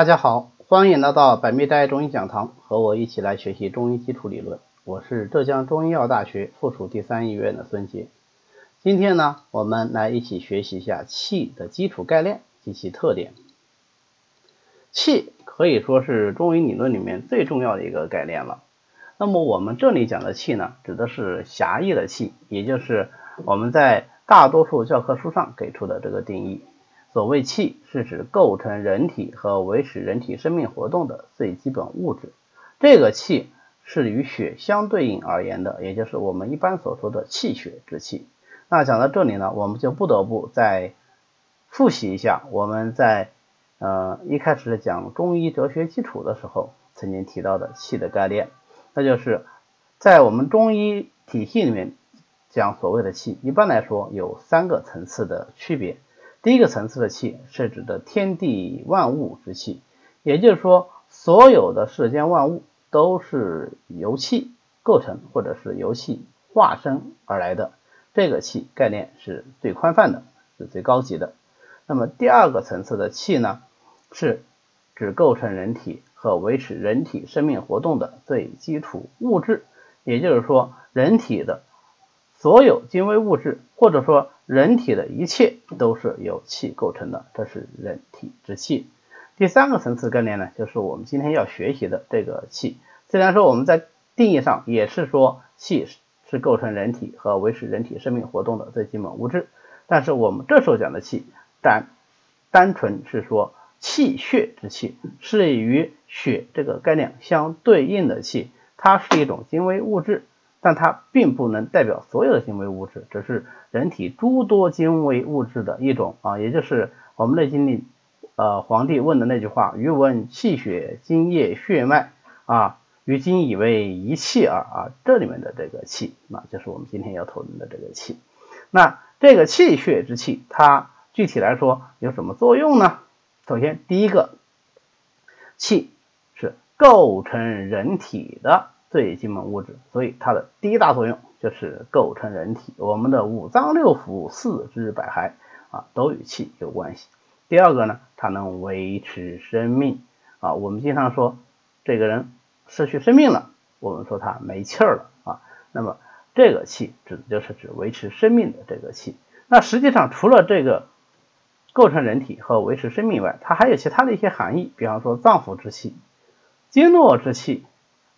大家好，欢迎来到百密斋中医讲堂，和我一起来学习中医基础理论。我是浙江中医药大学附属第三医院的孙杰。今天呢，我们来一起学习一下气的基础概念及其特点。气可以说是中医理论里面最重要的一个概念了。那么我们这里讲的气呢，指的是狭义的气，也就是我们在大多数教科书上给出的这个定义。所谓气，是指构成人体和维持人体生命活动的最基本物质。这个气是与血相对应而言的，也就是我们一般所说的气血之气。那讲到这里呢，我们就不得不再复习一下我们在呃一开始讲中医哲学基础的时候曾经提到的气的概念。那就是在我们中医体系里面讲所谓的气，一般来说有三个层次的区别。第一个层次的气是指的天地万物之气，也就是说，所有的世间万物都是由气构成，或者是由气化生而来的。这个气概念是最宽泛的，是最高级的。那么第二个层次的气呢，是指构成人体。和维持人体生命活动的最基础物质，也就是说，人体的所有精微物质，或者说人体的一切都是由气构成的，这是人体之气。第三个层次概念呢，就是我们今天要学习的这个气。虽然说我们在定义上也是说气是构成人体和维持人体生命活动的最基本物质，但是我们这时候讲的气，单单纯是说。气血之气是与血这个概念相对应的气，它是一种精微物质，但它并不能代表所有的精微物质，只是人体诸多精微物质的一种啊，也就是我们《内经》里呃皇帝问的那句话：“余闻气血津液血脉啊，于今以为一气耳啊。”这里面的这个气，那就是我们今天要讨论的这个气。那这个气血之气，它具体来说有什么作用呢？首先，第一个，气是构成人体的最基本物质，所以它的第一大作用就是构成人体。我们的五脏六腑、四肢百骸啊，都与气有关系。第二个呢，它能维持生命啊。我们经常说这个人失去生命了，我们说他没气儿了啊。那么这个气指的就是指维持生命的这个气。那实际上除了这个。构成人体和维持生命外，它还有其他的一些含义，比方说脏腑之气、经络之气，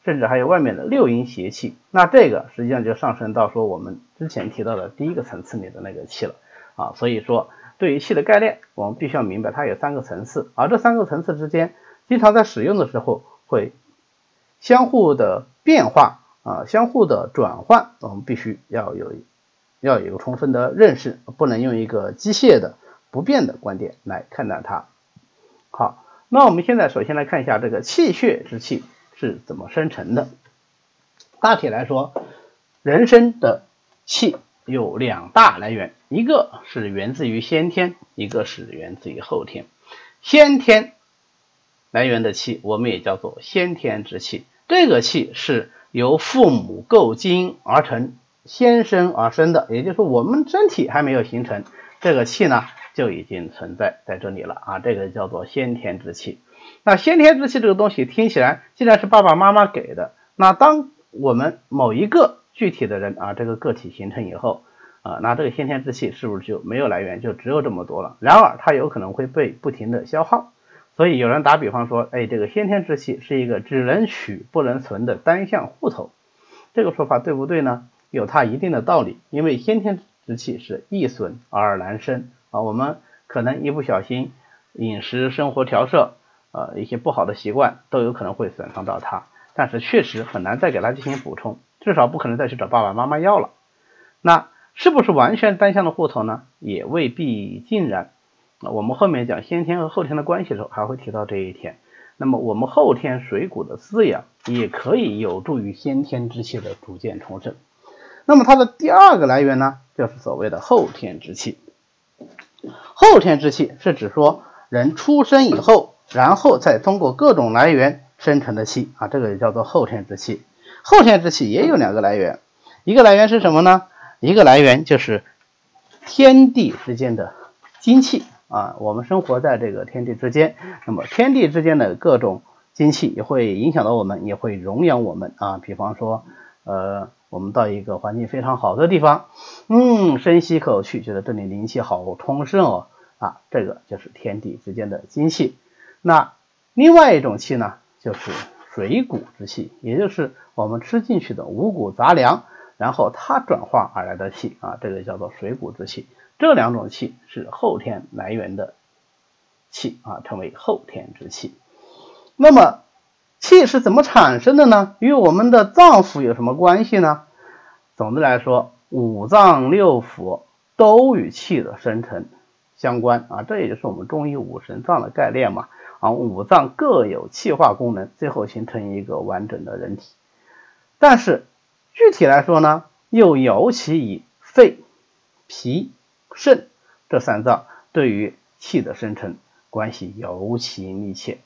甚至还有外面的六淫邪气。那这个实际上就上升到说我们之前提到的第一个层次里的那个气了啊。所以说，对于气的概念，我们必须要明白它有三个层次，而这三个层次之间，经常在使用的时候会相互的变化啊，相互的转换，我们必须要有要有一个充分的认识，不能用一个机械的。不变的观点来看待它。好，那我们现在首先来看一下这个气血之气是怎么生成的。大体来说，人生的气有两大来源，一个是源自于先天，一个是源自于后天。先天来源的气，我们也叫做先天之气。这个气是由父母构精而成，先生而生的，也就是说，我们身体还没有形成这个气呢。就已经存在在这里了啊，这个叫做先天之气。那先天之气这个东西听起来，既然是爸爸妈妈给的，那当我们某一个具体的人啊，这个个体形成以后啊，那这个先天之气是不是就没有来源，就只有这么多了？然而它有可能会被不停的消耗。所以有人打比方说，哎，这个先天之气是一个只能取不能存的单向户头，这个说法对不对呢？有它一定的道理，因为先天之气是易损而难生。啊，我们可能一不小心，饮食生活调摄，呃，一些不好的习惯都有可能会损伤到它，但是确实很难再给它进行补充，至少不可能再去找爸爸妈妈要了。那是不是完全单向的户头呢？也未必尽然。我们后面讲先天和后天的关系的时候，还会提到这一点。那么我们后天水谷的滋养也可以有助于先天之气的逐渐重生。那么它的第二个来源呢，就是所谓的后天之气。后天之气是指说人出生以后，然后再通过各种来源生成的气啊，这个也叫做后天之气。后天之气也有两个来源，一个来源是什么呢？一个来源就是天地之间的精气啊，我们生活在这个天地之间，那么天地之间的各种精气也会影响到我们，也会荣养我们啊。比方说，呃，我们到一个环境非常好的地方，嗯，深吸口气，觉得这里灵气好充盛哦，啊，这个就是天地之间的精气。那另外一种气呢，就是水谷之气，也就是我们吃进去的五谷杂粮。然后它转化而来的气啊，这个叫做水谷之气。这两种气是后天来源的气啊，称为后天之气。那么气是怎么产生的呢？与我们的脏腑有什么关系呢？总的来说，五脏六腑都与气的生成相关啊，这也就是我们中医五神脏的概念嘛啊，五脏各有气化功能，最后形成一个完整的人体。但是具体来说呢，又尤其以肺、脾、肾这三脏对于气的生成关系尤其密切。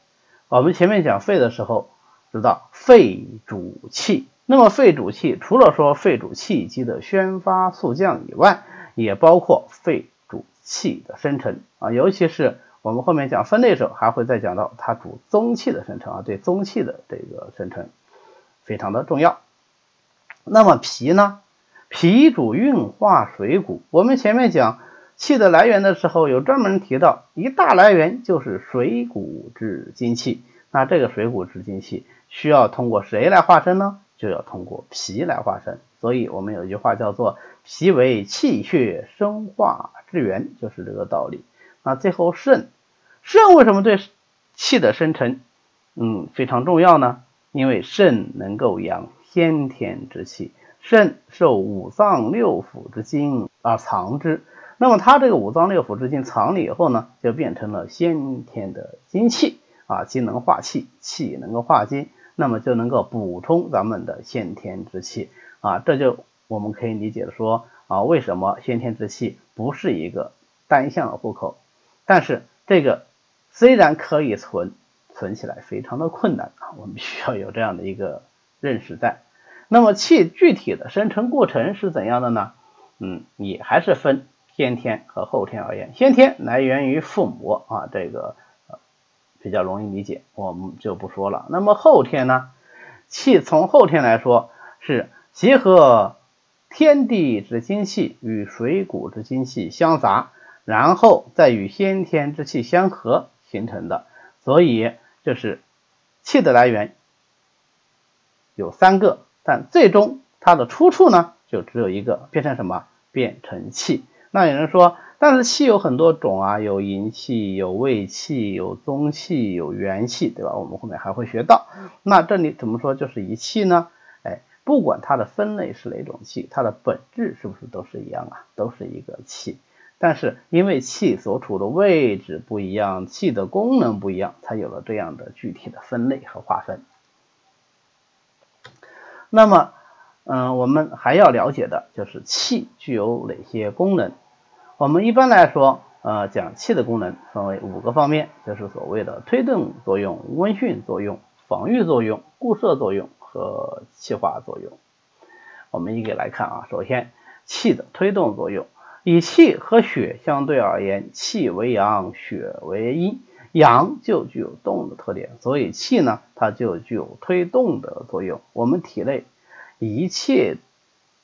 我们前面讲肺的时候，知道肺主气，那么肺主气，除了说肺主气机的宣发速降以外，也包括肺主气的生成啊，尤其是我们后面讲分类的时候，还会再讲到它主宗气的生成啊，对宗气的这个生成非常的重要。那么脾呢？脾主运化水谷。我们前面讲气的来源的时候，有专门提到一大来源就是水谷之精气。那这个水谷之精气需要通过谁来化生呢？就要通过脾来化生。所以我们有一句话叫做“脾为气血生化之源”，就是这个道理。那最后肾，肾为什么对气的生成嗯非常重要呢？因为肾能够养。先天之气，肾受五脏六腑之精而藏之。那么它这个五脏六腑之精藏了以后呢，就变成了先天的精气啊，精能化气，气能够化精，那么就能够补充咱们的先天之气啊。这就我们可以理解说啊，为什么先天之气不是一个单向的户口？但是这个虽然可以存，存起来非常的困难啊，我们需要有这样的一个认识在。那么气具体的生成过程是怎样的呢？嗯，也还是分先天和后天而言。先天来源于父母啊，这个比较容易理解，我们就不说了。那么后天呢？气从后天来说是结合天地之精气与水谷之精气相杂，然后再与先天之气相合形成的。所以这是气的来源有三个。但最终它的出处呢，就只有一个，变成什么？变成气。那有人说，但是气有很多种啊，有营气、有卫气、有宗气、有元气，对吧？我们后面还会学到。那这里怎么说就是一气呢？哎，不管它的分类是哪种气，它的本质是不是都是一样啊？都是一个气。但是因为气所处的位置不一样，气的功能不一样，才有了这样的具体的分类和划分。那么，嗯，我们还要了解的就是气具有哪些功能。我们一般来说，呃，讲气的功能分为五个方面，就是所谓的推动作用、温煦作用、防御作用、固摄作用和气化作用。我们一个来看啊，首先气的推动作用，以气和血相对而言，气为阳，血为阴。阳就具有动的特点，所以气呢，它就具有推动的作用。我们体内一切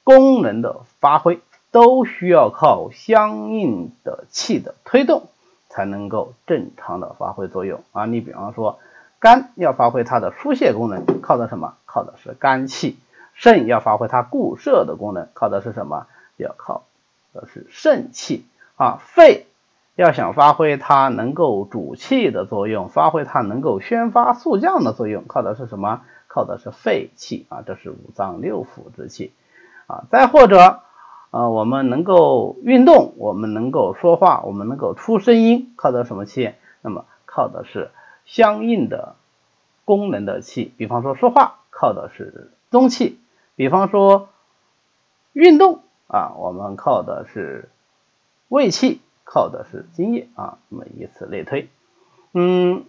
功能的发挥，都需要靠相应的气的推动，才能够正常的发挥作用啊。你比方说，肝要发挥它的疏泄功能，靠的什么？靠的是肝气。肾要发挥它固摄的功能，靠的是什么？要靠的是肾气啊。肺。要想发挥它能够主气的作用，发挥它能够宣发肃降的作用，靠的是什么？靠的是肺气啊，这是五脏六腑之气啊。再或者，呃，我们能够运动，我们能够说话，我们能够出声音，靠的什么气？那么靠的是相应的功能的气。比方说说话，靠的是中气；比方说运动啊，我们靠的是胃气。靠的是津液啊，那么以此类推。嗯，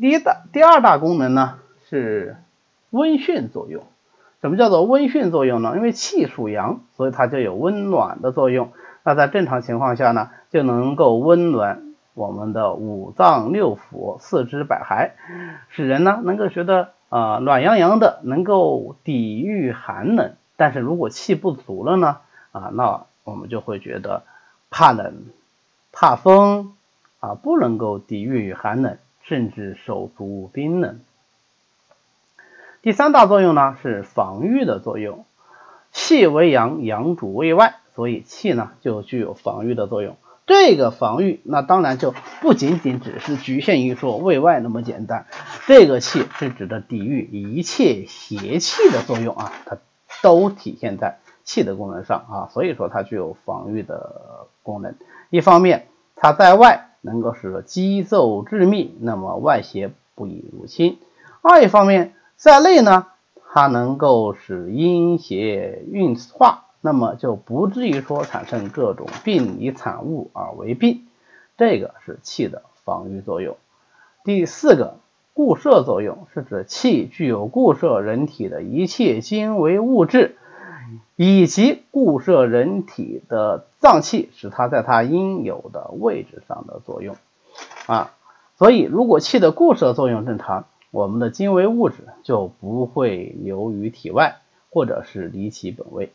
第一大、第二大功能呢是温煦作用。什么叫做温煦作用呢？因为气属阳，所以它就有温暖的作用。那在正常情况下呢，就能够温暖我们的五脏六腑、四肢百骸，使人呢能够觉得啊暖洋洋的，能够抵御寒冷。但是如果气不足了呢，啊，那我们就会觉得怕冷、怕风啊，不能够抵御寒冷，甚至手足冰冷。第三大作用呢是防御的作用，气为阳，阳主卫外，所以气呢就具有防御的作用。这个防御那当然就不仅仅只是局限于说卫外那么简单，这个气是指的抵御一切邪气的作用啊，它都体现在气的功能上啊，所以说它具有防御的功能。一方面它在外能够使肌奏致密，那么外邪不易入侵；二一方面。在内呢，它能够使阴邪运化，那么就不至于说产生各种病理产物而为病，这个是气的防御作用。第四个固摄作用是指气具有固摄人体的一切精微物质，以及固摄人体的脏器，使它在它应有的位置上的作用啊。所以，如果气的固摄作用正常。我们的精微物质就不会流于体外，或者是离其本位，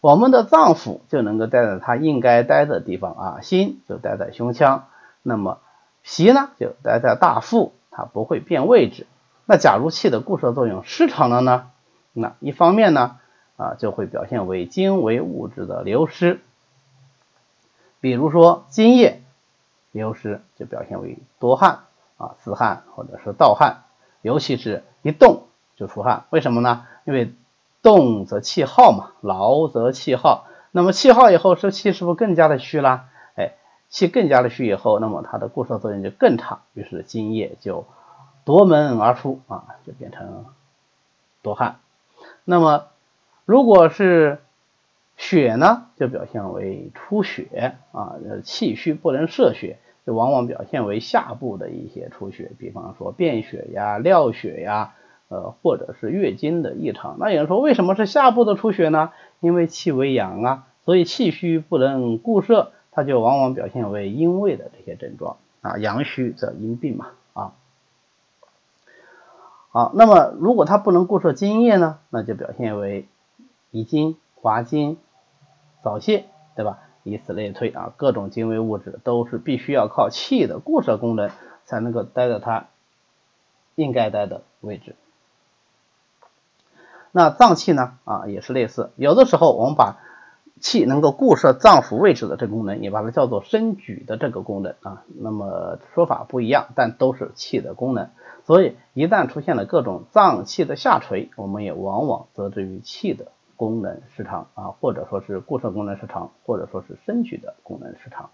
我们的脏腑就能够待在它应该待的地方啊，心就待在胸腔，那么脾呢就待在大腹，它不会变位置。那假如气的固摄作用失常了呢？那一方面呢啊就会表现为精为物质的流失，比如说津液流失就表现为多汗啊、自汗或者是盗汗。尤其是一动就出汗，为什么呢？因为动则气耗嘛，劳则气耗。那么气耗以后，这气是不是更加的虚了？气更加的虚以后，那么它的固摄作用就更差，于是津液就夺门而出啊，就变成多汗。那么如果是血呢，就表现为出血啊，气虚不能摄血。就往往表现为下部的一些出血，比方说便血呀、尿血呀，呃，或者是月经的异常。那有人说，为什么是下部的出血呢？因为气为阳啊，所以气虚不能固摄，它就往往表现为阴位的这些症状啊。阳虚则阴病嘛啊。好，那么如果它不能固摄津液呢，那就表现为遗精、滑精、早泄，对吧？以此类推啊，各种精微物质都是必须要靠气的固摄功能才能够待在它应该待的位置。那脏器呢啊也是类似，有的时候我们把气能够固摄脏腑位置的这个功能，也把它叫做升举的这个功能啊。那么说法不一样，但都是气的功能。所以一旦出现了各种脏器的下垂，我们也往往得之于气的。功能失常啊，或者说是固摄功能失常，或者说是升举的功能失常。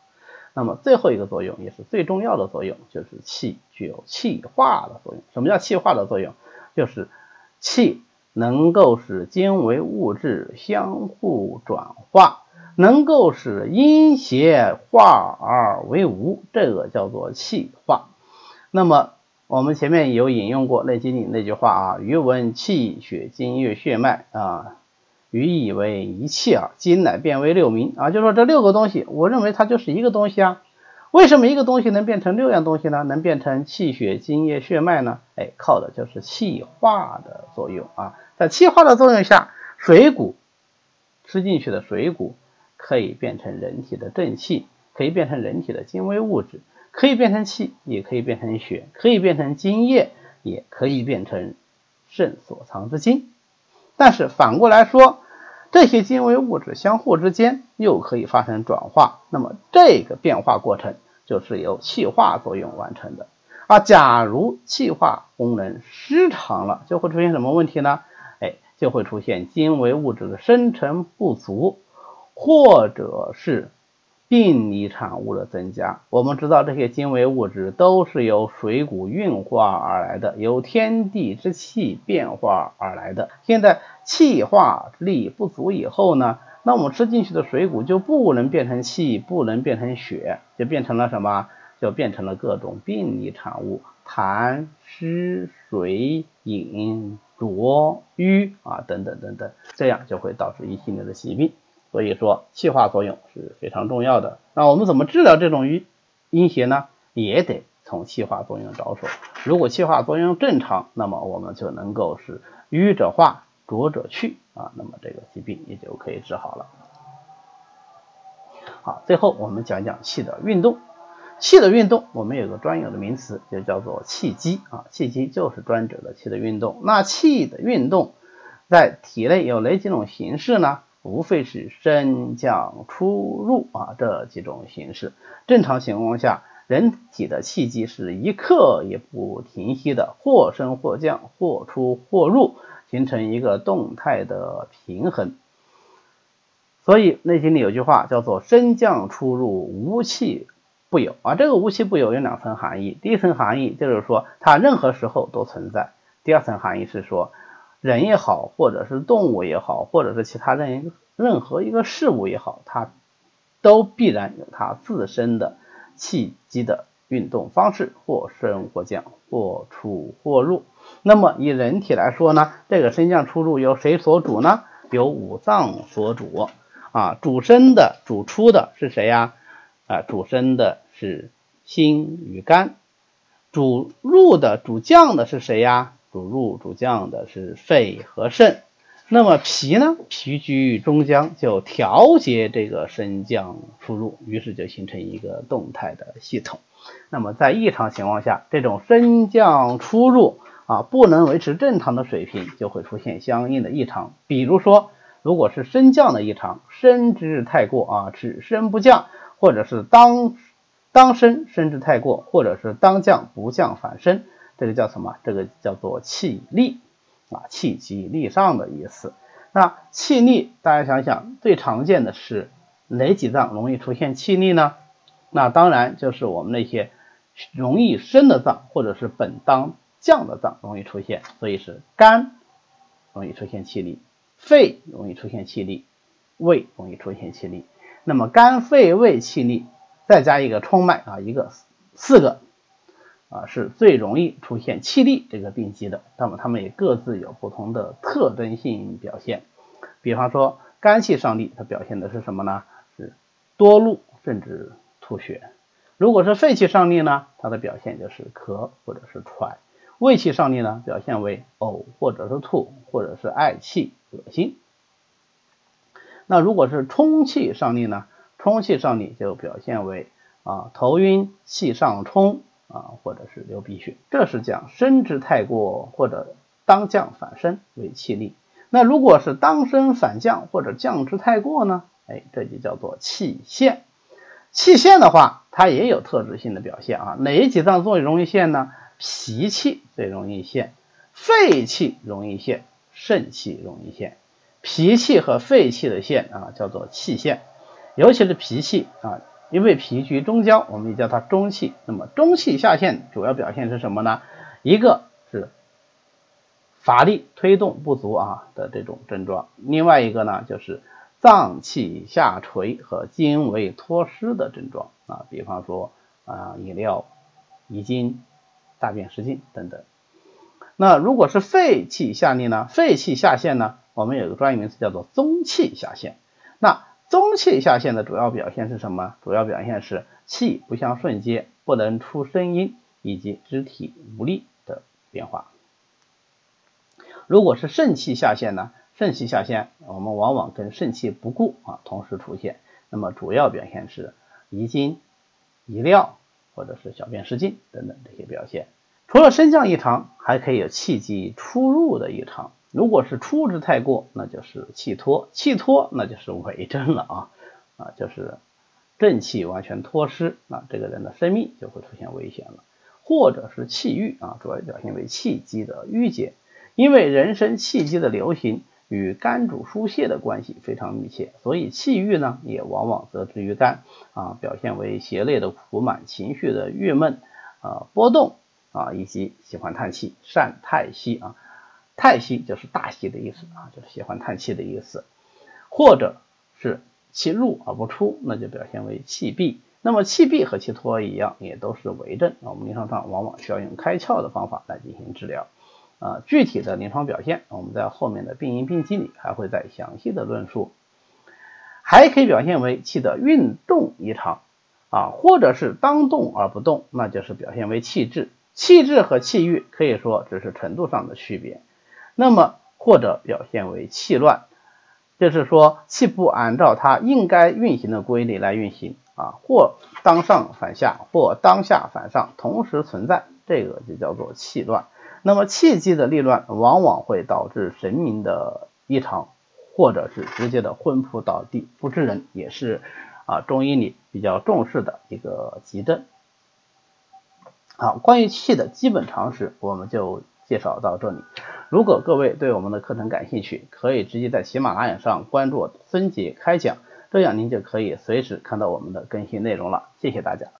那么最后一个作用也是最重要的作用，就是气具有气化的作用。什么叫气化的作用？就是气能够使精为物质相互转化，能够使阴邪化而为无，这个叫做气化。那么我们前面有引用过《内经》里那句话啊，余闻气血津液血脉啊。余以为一气啊，今乃变为六名啊，就说这六个东西，我认为它就是一个东西啊。为什么一个东西能变成六样东西呢？能变成气血津液血脉呢？哎，靠的就是气化的作用啊。在气化的作用下，水谷吃进去的水谷可以变成人体的正气，可以变成人体的精微物质，可以变成气，也可以变成血，可以变成津液，也可以变成肾所藏之精。但是反过来说，这些精微物质相互之间又可以发生转化，那么这个变化过程就是由气化作用完成的。啊假如气化功能失常了，就会出现什么问题呢？就会出现精微物质的生成不足，或者是。病理产物的增加，我们知道这些精微物质都是由水谷运化而来的，由天地之气变化而来的。现在气化力不足以后呢，那我们吃进去的水谷就不能变成气，不能变成血，就变成了什么？就变成了各种病理产物，痰湿水饮浊瘀啊等等等等，这样就会导致一系列的疾病。所以说气化作用是非常重要的。那我们怎么治疗这种瘀阴邪呢？也得从气化作用着手。如果气化作用正常，那么我们就能够是瘀者化，浊者去啊，那么这个疾病也就可以治好了。好，最后我们讲讲气的运动。气的运动，我们有个专有的名词，就叫做气机啊。气机就是专指的气的运动。那气的运动在体内有哪几种形式呢？无非是升降出入啊这几种形式。正常情况下，人体的气机是一刻也不停息的，或升或降，或出或入，形成一个动态的平衡。所以《内经》里有句话叫做“升降出入，无气不有”啊。这个“无奇不有”有两层含义，第一层含义就是说它任何时候都存在；第二层含义是说。人也好，或者是动物也好，或者是其他任任何一个事物也好，它都必然有它自身的气机的运动方式，或升或降，或出或入。那么以人体来说呢，这个升降出入由谁所主呢？由五脏所主啊。主升的、主出的是谁呀？啊主升的是心与肝，主入的、主降的是谁呀？主入主降的是肺和肾，那么脾呢？脾居中将，就调节这个升降出入，于是就形成一个动态的系统。那么在异常情况下，这种升降出入啊不能维持正常的水平，就会出现相应的异常。比如说，如果是升降的异常，升之太过啊，只升不降，或者是当当升升之太过，或者是当降不降反升。这个叫什么？这个叫做气逆啊，气机逆上的意思。那气逆，大家想想，最常见的是哪几脏容易出现气逆呢？那当然就是我们那些容易升的脏，或者是本当降的脏容易出现。所以是肝容易出现气逆，肺容易出现气逆，胃容易出现气逆。那么肝、肺、胃气逆，再加一个冲脉啊，一个四个。啊，是最容易出现气逆这个病机的。那么它们也各自有不同的特征性表现。比方说，肝气上逆，它表现的是什么呢？是多怒甚至吐血。如果是肺气上逆呢，它的表现就是咳或者是喘。胃气上逆呢，表现为呕或者是吐，或者是嗳气、恶心。那如果是冲气上逆呢？冲气上逆就表现为啊头晕、气上冲。啊，或者是流鼻血，这是讲升之太过或者当降反升为气逆。那如果是当升反降或者降之太过呢？哎，这就叫做气陷。气陷的话，它也有特质性的表现啊。哪几脏最容易陷呢？脾气最容易陷，肺气容易陷，肾气容易陷。脾气和肺气的线啊，叫做气线，尤其是脾气啊。因为脾居中焦，我们也叫它中气。那么中气下陷主要表现是什么呢？一个是乏力、推动不足啊的这种症状，另外一个呢就是脏气下垂和精微脱失的症状啊，比方说啊饮料、遗精、大便失禁等等。那如果是肺气下逆呢？肺气下陷呢？我们有个专业名词叫做中气下陷。那中气下陷的主要表现是什么？主要表现是气不相顺接，不能出声音，以及肢体无力的变化。如果是肾气下陷呢？肾气下陷，我们往往跟肾气不固啊同时出现，那么主要表现是遗精、遗尿或者是小便失禁等等这些表现。除了升降异常，还可以有气机出入的异常。如果是出之太过，那就是气脱；气脱，那就是伪证了啊啊，就是正气完全脱失，那这个人的生命就会出现危险了。或者是气郁啊，主要表现为气机的郁结，因为人身气机的流行与肝主疏泄的关系非常密切，所以气郁呢也往往得之于肝啊，表现为胁肋的苦满、情绪的郁闷啊波动啊，以及喜欢叹气、善太息啊。叹息就是大息的意思啊，就是喜欢叹气的意思，或者是气入而不出，那就表现为气闭。那么气闭和气脱一样，也都是为症。我们临床上往往需要用开窍的方法来进行治疗啊。具体的临床表现，我们在后面的病因病机里还会再详细的论述。还可以表现为气的运动异常啊，或者是当动而不动，那就是表现为气滞。气滞和气郁可以说只是程度上的区别。那么或者表现为气乱，就是说气不按照它应该运行的规律来运行啊，或当上反下，或当下反上，同时存在，这个就叫做气乱。那么气机的逆乱，往往会导致神明的异常，或者是直接的昏扑倒地不知人，也是啊中医里比较重视的一个急症。好，关于气的基本常识，我们就介绍到这里。如果各位对我们的课程感兴趣，可以直接在喜马拉雅上关注孙杰开讲，这样您就可以随时看到我们的更新内容了。谢谢大家。